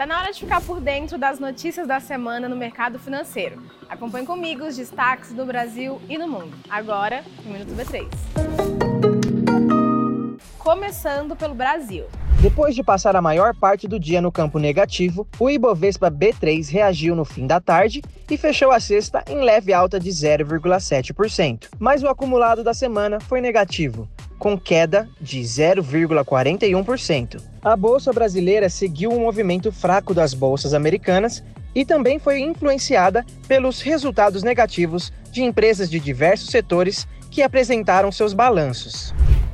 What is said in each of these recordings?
Tá na hora de ficar por dentro das notícias da semana no mercado financeiro. Acompanhe comigo os destaques do Brasil e no mundo. Agora, no Minuto B3. Começando pelo Brasil. Depois de passar a maior parte do dia no campo negativo, o Ibovespa B3 reagiu no fim da tarde e fechou a sexta em leve alta de 0,7%. Mas o acumulado da semana foi negativo, com queda de 0,41%. A bolsa brasileira seguiu um movimento fraco das bolsas americanas e também foi influenciada pelos resultados negativos de empresas de diversos setores que apresentaram seus balanços.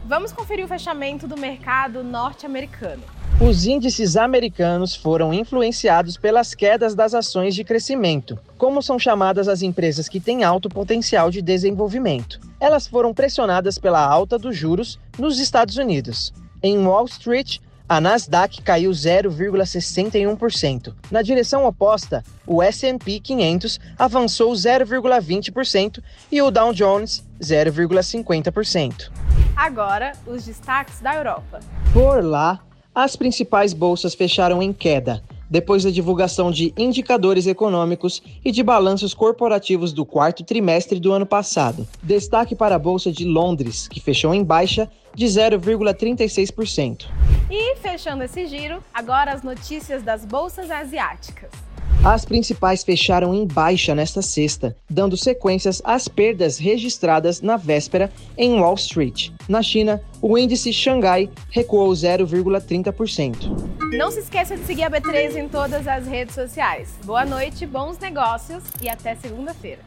Vamos conferir o fechamento do mercado norte-americano. Os índices americanos foram influenciados pelas quedas das ações de crescimento, como são chamadas as empresas que têm alto potencial de desenvolvimento. Elas foram pressionadas pela alta dos juros nos Estados Unidos. Em Wall Street, a Nasdaq caiu 0,61%. Na direção oposta, o S&P 500 avançou 0,20% e o Dow Jones 0,50%. Agora, os destaques da Europa. Por lá, as principais bolsas fecharam em queda, depois da divulgação de indicadores econômicos e de balanços corporativos do quarto trimestre do ano passado. Destaque para a Bolsa de Londres, que fechou em baixa de 0,36%. E fechando esse giro, agora as notícias das bolsas asiáticas. As principais fecharam em baixa nesta sexta, dando sequências às perdas registradas na véspera em Wall Street. Na China, o índice Xangai recuou 0,30%. Não se esqueça de seguir a B3 em todas as redes sociais. Boa noite, bons negócios e até segunda-feira.